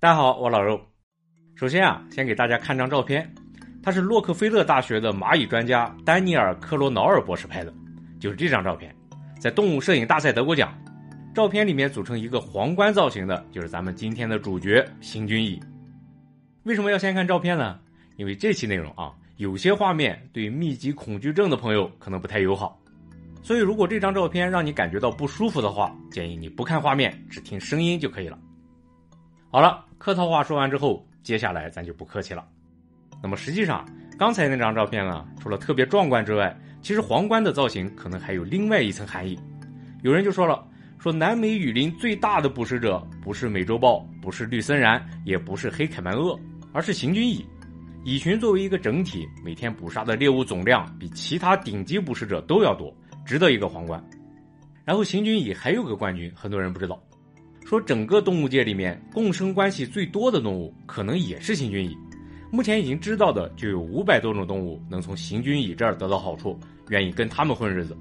大家好，我老肉。首先啊，先给大家看张照片，它是洛克菲勒大学的蚂蚁专家丹尼尔·克罗瑙尔博士拍的，就是这张照片，在动物摄影大赛得过奖。照片里面组成一个皇冠造型的，就是咱们今天的主角行军蚁。为什么要先看照片呢？因为这期内容啊，有些画面对密集恐惧症的朋友可能不太友好，所以如果这张照片让你感觉到不舒服的话，建议你不看画面，只听声音就可以了。好了。客套话说完之后，接下来咱就不客气了。那么实际上，刚才那张照片呢，除了特别壮观之外，其实皇冠的造型可能还有另外一层含义。有人就说了，说南美雨林最大的捕食者不是美洲豹，不是绿森蚺，也不是黑凯门鳄，而是行军蚁。蚁群作为一个整体，每天捕杀的猎物总量比其他顶级捕食者都要多，值得一个皇冠。然后行军蚁还有个冠军，很多人不知道。说整个动物界里面共生关系最多的动物，可能也是行军蚁。目前已经知道的就有五百多种动物能从行军蚁这儿得到好处，愿意跟他们混日子。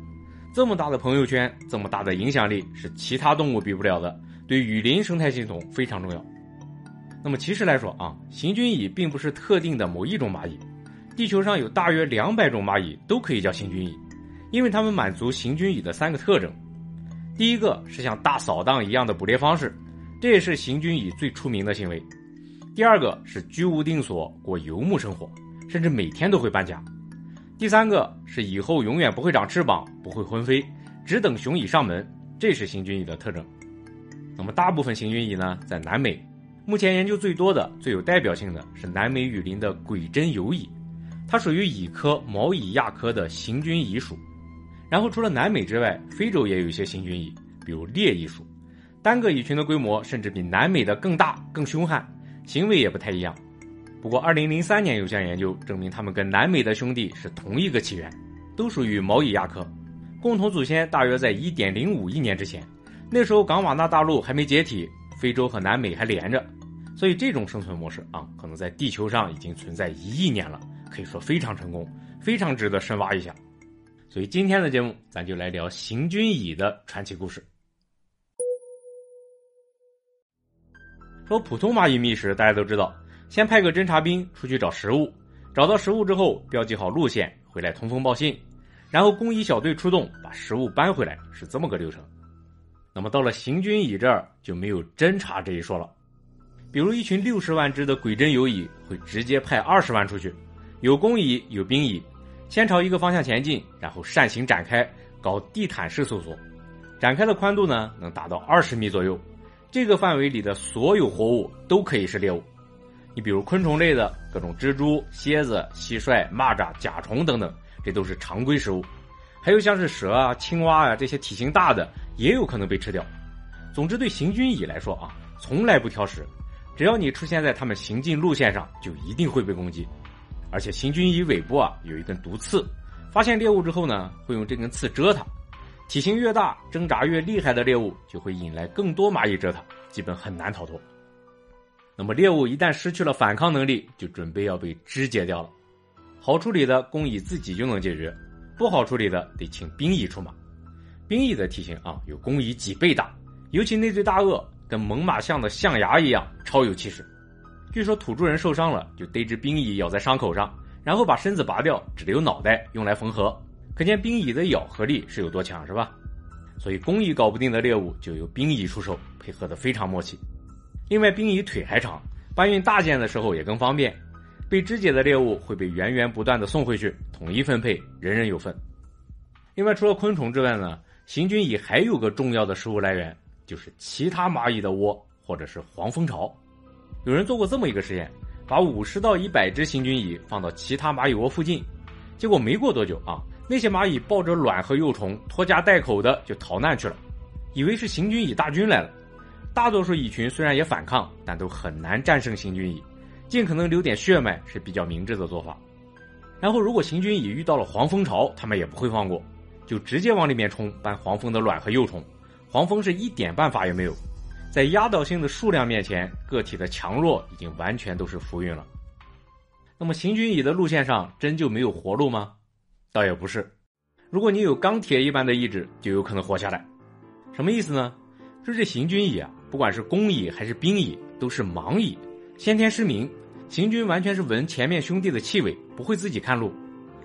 这么大的朋友圈，这么大的影响力，是其他动物比不了的，对雨林生态系统非常重要。那么其实来说啊，行军蚁并不是特定的某一种蚂蚁，地球上有大约两百种蚂蚁都可以叫行军蚁，因为它们满足行军蚁的三个特征。第一个是像大扫荡一样的捕猎方式，这也是行军蚁最出名的行为。第二个是居无定所，过游牧生活，甚至每天都会搬家。第三个是以后永远不会长翅膀，不会婚飞，只等雄蚁上门，这是行军蚁的特征。那么大部分行军蚁呢，在南美，目前研究最多的、最有代表性的是南美雨林的鬼针游蚁，它属于蚁科毛蚁亚科的行军蚁属。然后除了南美之外，非洲也有一些行军蚁，比如猎蚁属，单个蚁群的规模甚至比南美的更大、更凶悍，行为也不太一样。不过2003年有项研究证明，它们跟南美的兄弟是同一个起源，都属于毛蚁亚科，共同祖先大约在1.05亿年之前。那时候冈瓦纳大陆还没解体，非洲和南美还连着，所以这种生存模式啊，可能在地球上已经存在一亿年了，可以说非常成功，非常值得深挖一下。所以今天的节目，咱就来聊行军蚁的传奇故事。说普通蚂蚁觅食，大家都知道，先派个侦察兵出去找食物，找到食物之后，标记好路线，回来通风报信，然后工蚁小队出动，把食物搬回来，是这么个流程。那么到了行军蚁这儿，就没有侦察这一说了。比如一群六十万只的鬼针游蚁，会直接派二十万出去，有工蚁，有兵蚁。先朝一个方向前进，然后扇形展开，搞地毯式搜索。展开的宽度呢，能达到二十米左右。这个范围里的所有活物都可以是猎物。你比如昆虫类的各种蜘蛛、蝎子、蟋蟀、蚂蚱、甲虫等等，这都是常规食物。还有像是蛇啊、青蛙啊这些体型大的，也有可能被吃掉。总之，对行军蚁来说啊，从来不挑食，只要你出现在它们行进路线上，就一定会被攻击。而且行军蚁尾部啊有一根毒刺，发现猎物之后呢，会用这根刺蛰它。体型越大、挣扎越厉害的猎物，就会引来更多蚂蚁蛰它，基本很难逃脱。那么猎物一旦失去了反抗能力，就准备要被肢解掉了。好处理的工蚁自己就能解决，不好处理的得请兵蚁出马。兵蚁的体型啊有工蚁几倍大，尤其那对大颚跟猛犸象的象牙一样，超有气势。据说土著人受伤了，就逮只兵蚁咬在伤口上，然后把身子拔掉，只留脑袋用来缝合。可见兵蚁的咬合力是有多强，是吧？所以工蚁搞不定的猎物就由兵蚁出手，配合的非常默契。另外，兵蚁腿还长，搬运大件的时候也更方便。被肢解的猎物会被源源不断的送回去，统一分配，人人有份。另外，除了昆虫之外呢，行军蚁还有个重要的食物来源，就是其他蚂蚁的窝或者是黄蜂巢。有人做过这么一个实验，把五十到一百只行军蚁放到其他蚂蚁窝附近，结果没过多久啊，那些蚂蚁抱着卵和幼虫，拖家带口的就逃难去了，以为是行军蚁大军来了。大多数蚁群虽然也反抗，但都很难战胜行军蚁，尽可能留点血脉是比较明智的做法。然后如果行军蚁遇到了黄蜂巢，他们也不会放过，就直接往里面冲，搬黄蜂的卵和幼虫，黄蜂是一点办法也没有。在压倒性的数量面前，个体的强弱已经完全都是浮云了。那么行军蚁的路线上真就没有活路吗？倒也不是。如果你有钢铁一般的意志，就有可能活下来。什么意思呢？说这行军蚁啊，不管是工蚁还是兵蚁，都是盲蚁，先天失明，行军完全是闻前面兄弟的气味，不会自己看路。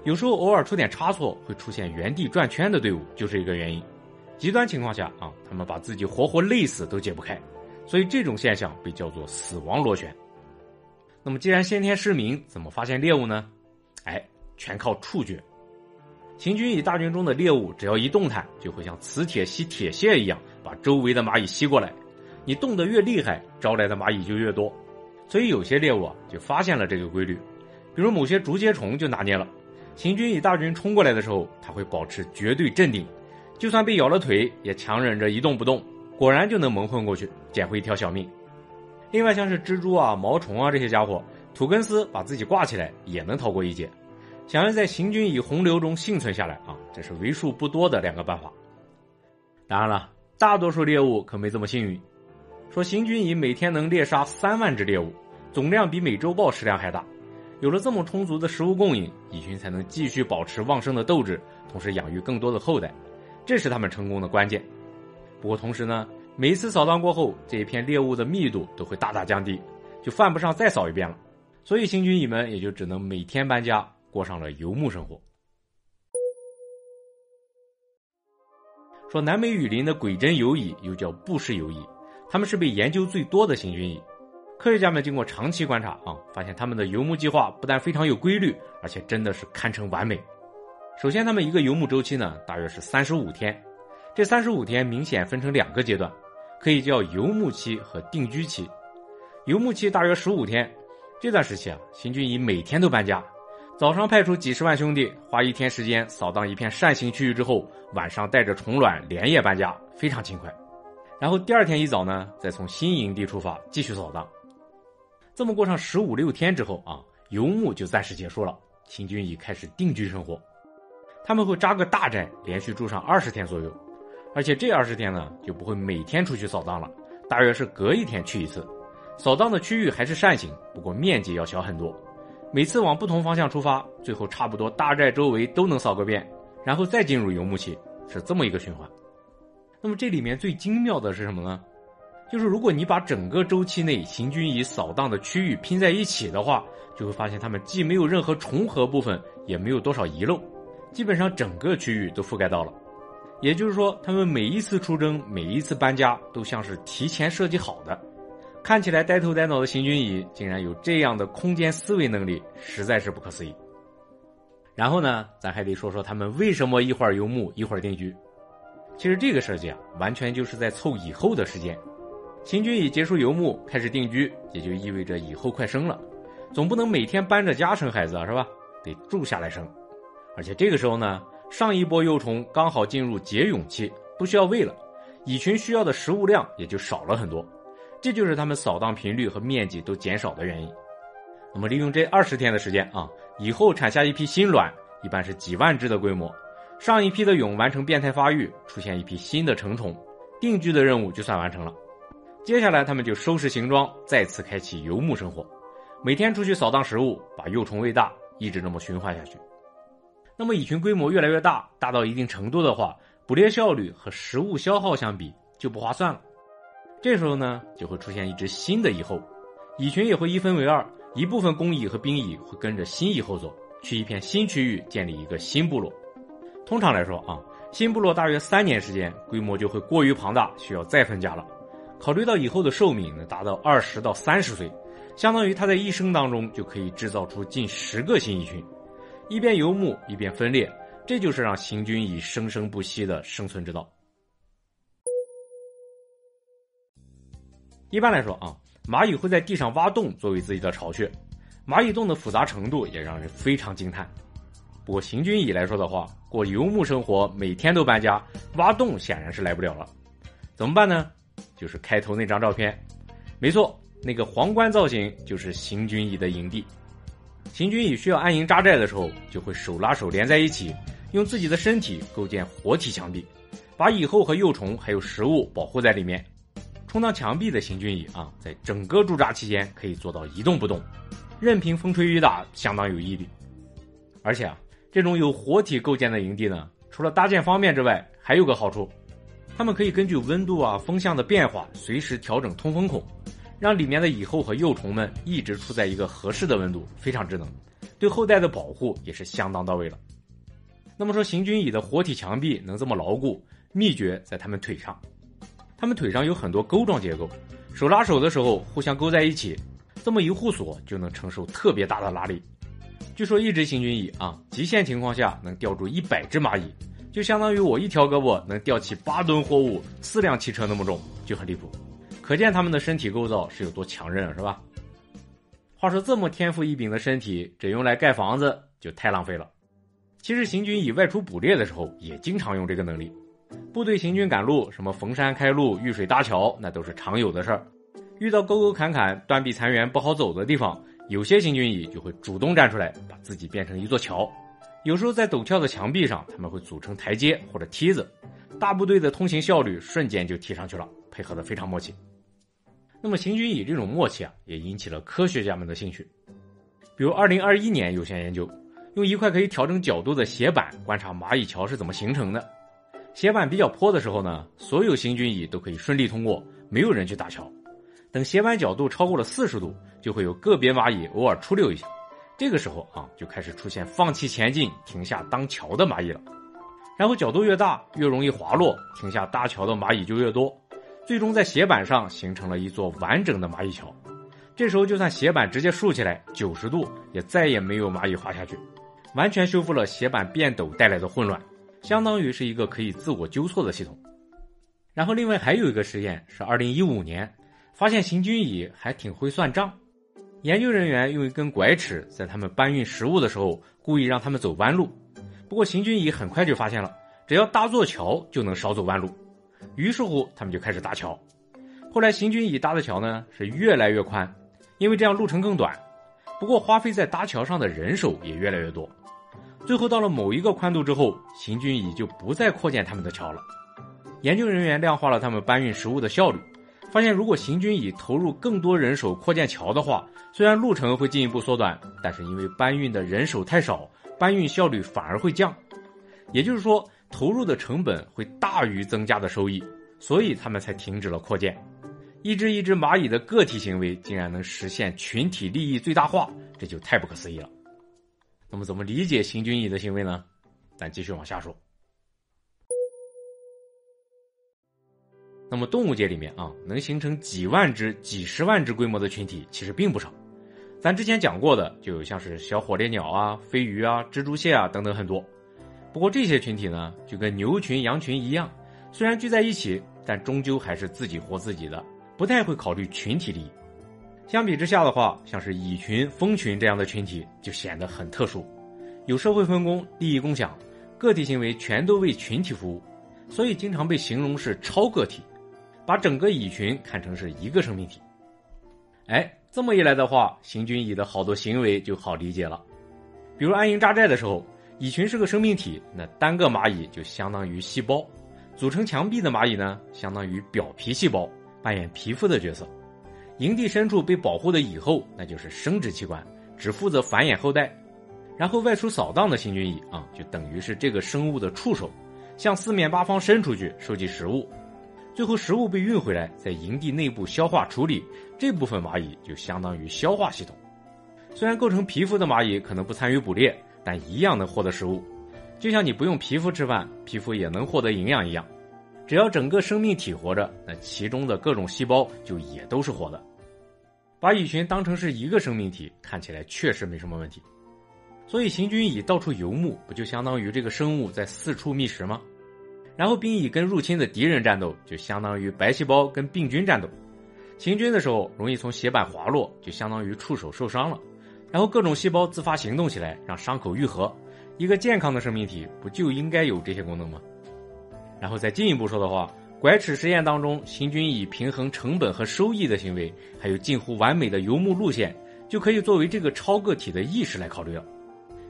有时候偶尔出点差错，会出现原地转圈的队伍，就是一个原因。极端情况下啊，他们把自己活活累死都解不开，所以这种现象被叫做死亡螺旋。那么，既然先天失明，怎么发现猎物呢？哎，全靠触觉。行军蚁大军中的猎物，只要一动弹，就会像磁铁吸铁屑一样，把周围的蚂蚁吸过来。你动得越厉害，招来的蚂蚁就越多。所以有些猎物啊，就发现了这个规律，比如某些竹节虫就拿捏了。行军蚁大军冲过来的时候，它会保持绝对镇定，就算被咬了腿，也强忍着一动不动，果然就能蒙混过去，捡回一条小命。另外，像是蜘蛛啊、毛虫啊这些家伙，土根丝把自己挂起来，也能逃过一劫。想要在行军蚁洪流中幸存下来啊，这是为数不多的两个办法。当然了，大多数猎物可没这么幸运。说行军蚁每天能猎杀三万只猎物，总量比美洲豹食量还大。有了这么充足的食物供应，蚁群才能继续保持旺盛的斗志，同时养育更多的后代，这是他们成功的关键。不过同时呢，每一次扫荡过后，这一片猎物的密度都会大大降低，就犯不上再扫一遍了。所以行军蚁们也就只能每天搬家，过上了游牧生活。说南美雨林的鬼针游蚁又叫布氏游蚁，它们是被研究最多的行军蚁。科学家们经过长期观察啊，发现他们的游牧计划不但非常有规律，而且真的是堪称完美。首先，他们一个游牧周期呢，大约是三十五天。这三十五天明显分成两个阶段，可以叫游牧期和定居期。游牧期大约十五天，这段时期啊，行军蚁每天都搬家，早上派出几十万兄弟，花一天时间扫荡一片扇形区域之后，晚上带着虫卵连夜搬家，非常勤快。然后第二天一早呢，再从新营地出发继续扫荡。这么过上十五六天之后啊，游牧就暂时结束了，行军蚁开始定居生活。他们会扎个大寨，连续住上二十天左右，而且这二十天呢就不会每天出去扫荡了，大约是隔一天去一次。扫荡的区域还是扇形，不过面积要小很多。每次往不同方向出发，最后差不多大寨周围都能扫个遍，然后再进入游牧期，是这么一个循环。那么这里面最精妙的是什么呢？就是如果你把整个周期内行军蚁扫荡的区域拼在一起的话，就会发现它们既没有任何重合部分，也没有多少遗漏，基本上整个区域都覆盖到了。也就是说，他们每一次出征、每一次搬家都像是提前设计好的。看起来呆头呆脑的行军蚁竟然有这样的空间思维能力，实在是不可思议。然后呢，咱还得说说他们为什么一会儿游牧一会儿定居。其实这个设计啊，完全就是在凑以后的时间。行军蚁结束游牧，开始定居，也就意味着以后快生了，总不能每天搬着家生孩子啊，是吧？得住下来生。而且这个时候呢，上一波幼虫刚好进入结蛹期，不需要喂了，蚁群需要的食物量也就少了很多，这就是它们扫荡频率和面积都减少的原因。那么利用这二十天的时间啊，以后产下一批新卵，一般是几万只的规模，上一批的蛹完成变态发育，出现一批新的成虫，定居的任务就算完成了。接下来，他们就收拾行装，再次开启游牧生活，每天出去扫荡食物，把幼虫喂大，一直这么循环下去。那么蚁群规模越来越大，大到一定程度的话，捕猎效率和食物消耗相比就不划算了。这时候呢，就会出现一只新的蚁后，蚁群也会一分为二，一部分工蚁和兵蚁会跟着新蚁后走，去一片新区域建立一个新部落。通常来说啊，新部落大约三年时间，规模就会过于庞大，需要再分家了。考虑到以后的寿命能达到二十到三十岁，相当于他在一生当中就可以制造出近十个新蚁群，一边游牧一边分裂，这就是让行军蚁生生不息的生存之道。一般来说啊，蚂蚁会在地上挖洞作为自己的巢穴，蚂蚁洞的复杂程度也让人非常惊叹。不过行军蚁来说的话，过游牧生活，每天都搬家，挖洞显然是来不了了，怎么办呢？就是开头那张照片，没错，那个皇冠造型就是行军蚁的营地。行军蚁需要安营扎寨的时候，就会手拉手连在一起，用自己的身体构建活体墙壁，把蚁后和幼虫还有食物保护在里面。充当墙壁的行军蚁啊，在整个驻扎期间可以做到一动不动，任凭风吹雨打，相当有毅力。而且啊，这种有活体构建的营地呢，除了搭建方便之外，还有个好处。它们可以根据温度啊、风向的变化，随时调整通风孔，让里面的蚁后和幼虫们一直处在一个合适的温度，非常智能，对后代的保护也是相当到位了。那么说，行军蚁的活体墙壁能这么牢固，秘诀在它们腿上。它们腿上有很多钩状结构，手拉手的时候互相勾在一起，这么一互锁就能承受特别大的拉力。据说一只行军蚁啊，极限情况下能吊住一百只蚂蚁，就相当于我一条胳膊能吊起八吨货物、四辆汽车那么重，就很离谱。可见他们的身体构造是有多强韧，是吧？话说这么天赋异禀的身体，只用来盖房子就太浪费了。其实行军蚁外出捕猎的时候，也经常用这个能力。部队行军赶路，什么逢山开路、遇水搭桥，那都是常有的事儿。遇到沟沟坎坎、断壁残垣不好走的地方，有些行军蚁就会主动站出来，把自己变成一座桥。有时候在陡峭的墙壁上，他们会组成台阶或者梯子，大部队的通行效率瞬间就提上去了，配合的非常默契。那么行军蚁这种默契啊，也引起了科学家们的兴趣。比如2021年有项研究，用一块可以调整角度的斜板观察蚂蚁桥是怎么形成的。斜板比较坡的时候呢，所有行军蚁都可以顺利通过，没有人去搭桥。等斜板角度超过了四十度，就会有个别蚂蚁偶尔出溜一下。这个时候啊，就开始出现放弃前进、停下当桥的蚂蚁了。然后角度越大，越容易滑落，停下搭桥的蚂蚁就越多，最终在斜板上形成了一座完整的蚂蚁桥。这时候就算斜板直接竖起来九十度，也再也没有蚂蚁滑下去，完全修复了斜板变陡带来的混乱。相当于是一个可以自我纠错的系统。然后，另外还有一个实验是二零一五年，发现行军蚁还挺会算账。研究人员用一根拐尺在他们搬运食物的时候，故意让他们走弯路。不过，行军蚁很快就发现了，只要搭座桥就能少走弯路。于是乎，他们就开始搭桥。后来，行军蚁搭的桥呢是越来越宽，因为这样路程更短。不过，花费在搭桥上的人手也越来越多。最后到了某一个宽度之后，行军蚁就不再扩建他们的桥了。研究人员量化了他们搬运食物的效率，发现如果行军蚁投入更多人手扩建桥的话，虽然路程会进一步缩短，但是因为搬运的人手太少，搬运效率反而会降。也就是说，投入的成本会大于增加的收益，所以他们才停止了扩建。一只一只蚂蚁的个体行为竟然能实现群体利益最大化，这就太不可思议了。那么怎么理解行军蚁的行为呢？咱继续往下说。那么动物界里面啊，能形成几万只、几十万只规模的群体其实并不少。咱之前讲过的，就有像是小火烈鸟啊、飞鱼啊、蜘蛛蟹啊等等很多。不过这些群体呢，就跟牛群、羊群一样，虽然聚在一起，但终究还是自己活自己的，不太会考虑群体利益。相比之下的话，像是蚁群、蜂群这样的群体就显得很特殊，有社会分工、利益共享，个体行为全都为群体服务，所以经常被形容是超个体，把整个蚁群看成是一个生命体。哎，这么一来的话，行军蚁的好多行为就好理解了。比如安营扎寨的时候，蚁群是个生命体，那单个蚂蚁就相当于细胞，组成墙壁的蚂蚁呢，相当于表皮细胞，扮演皮肤的角色。营地深处被保护的蚁后，那就是生殖器官，只负责繁衍后代。然后外出扫荡的行军蚁啊，就等于是这个生物的触手，向四面八方伸出去收集食物。最后食物被运回来，在营地内部消化处理，这部分蚂蚁就相当于消化系统。虽然构成皮肤的蚂蚁可能不参与捕猎，但一样能获得食物。就像你不用皮肤吃饭，皮肤也能获得营养一样。只要整个生命体活着，那其中的各种细胞就也都是活的。把蚁群当成是一个生命体，看起来确实没什么问题。所以行军蚁到处游牧，不就相当于这个生物在四处觅食吗？然后兵蚁跟入侵的敌人战斗，就相当于白细胞跟病菌战斗。行军的时候容易从斜板滑落，就相当于触手受伤了。然后各种细胞自发行动起来，让伤口愈合。一个健康的生命体不就应该有这些功能吗？然后再进一步说的话。拐齿实验当中，行军蚁平衡成本和收益的行为，还有近乎完美的游牧路线，就可以作为这个超个体的意识来考虑了。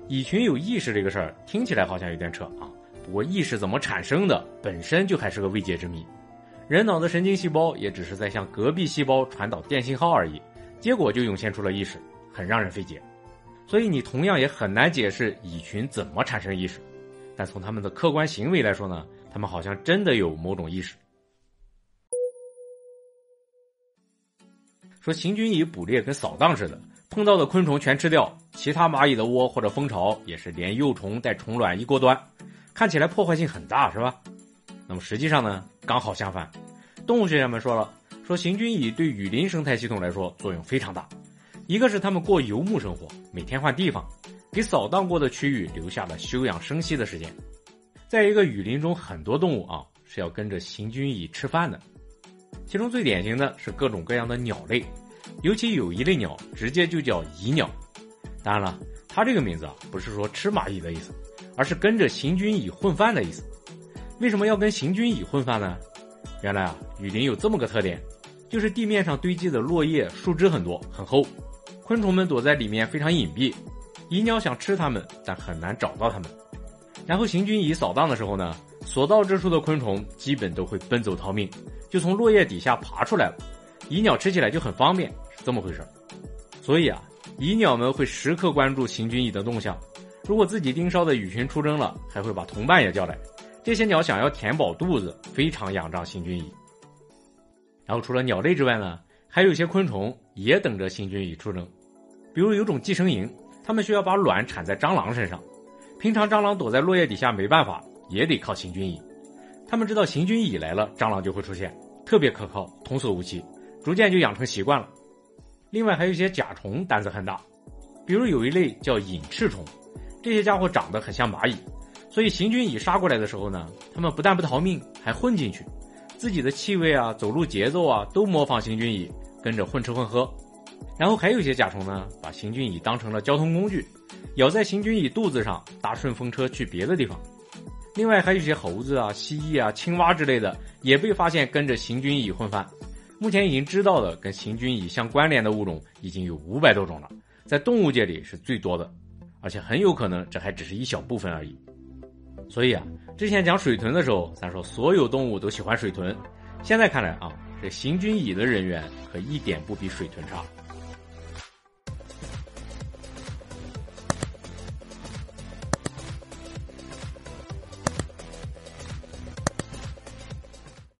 蚁群有意识这个事儿听起来好像有点扯啊，不过意识怎么产生的，本身就还是个未解之谜。人脑的神经细胞也只是在向隔壁细胞传导电信号而已，结果就涌现出了意识，很让人费解。所以你同样也很难解释蚁群怎么产生意识。但从他们的客观行为来说呢，他们好像真的有某种意识。说行军蚁捕猎跟扫荡似的，碰到的昆虫全吃掉，其他蚂蚁的窝或者蜂巢也是连幼虫带虫卵一锅端，看起来破坏性很大，是吧？那么实际上呢，刚好相反。动物学家们说了，说行军蚁对雨林生态系统来说作用非常大。一个是他们过游牧生活，每天换地方，给扫荡过的区域留下了休养生息的时间。在一个雨林中，很多动物啊是要跟着行军蚁吃饭的。其中最典型的是各种各样的鸟类，尤其有一类鸟直接就叫蚁鸟。当然了，它这个名字啊不是说吃蚂蚁的意思，而是跟着行军蚁混饭的意思。为什么要跟行军蚁混饭呢？原来啊，雨林有这么个特点，就是地面上堆积的落叶、树枝很多很厚，昆虫们躲在里面非常隐蔽，蚁鸟想吃它们，但很难找到它们。然后行军蚁扫荡的时候呢，所到之处的昆虫基本都会奔走逃命，就从落叶底下爬出来了，蚁鸟吃起来就很方便，是这么回事所以啊，蚁鸟们会时刻关注行军蚁的动向，如果自己盯梢的蚁群出征了，还会把同伴也叫来。这些鸟想要填饱肚子，非常仰仗行军蚁。然后除了鸟类之外呢，还有一些昆虫也等着行军蚁出征。比如有种寄生蝇，它们需要把卵产在蟑螂身上。平常蟑螂躲在落叶底下没办法，也得靠行军蚁。它们知道行军蚁来了，蟑螂就会出现，特别可靠，童叟无欺，逐渐就养成习惯了。另外还有一些甲虫胆子很大，比如有一类叫隐翅虫，这些家伙长得很像蚂蚁。所以行军蚁杀过来的时候呢，他们不但不逃命，还混进去，自己的气味啊、走路节奏啊都模仿行军蚁，跟着混吃混喝。然后还有一些甲虫呢，把行军蚁当成了交通工具，咬在行军蚁肚子上，搭顺风车去别的地方。另外还有一些猴子啊、蜥蜴啊、青蛙之类的，也被发现跟着行军蚁混饭。目前已经知道的跟行军蚁相关联的物种已经有五百多种了，在动物界里是最多的，而且很有可能这还只是一小部分而已。所以啊，之前讲水豚的时候，咱说所有动物都喜欢水豚，现在看来啊，这行军蚁的人员可一点不比水豚差。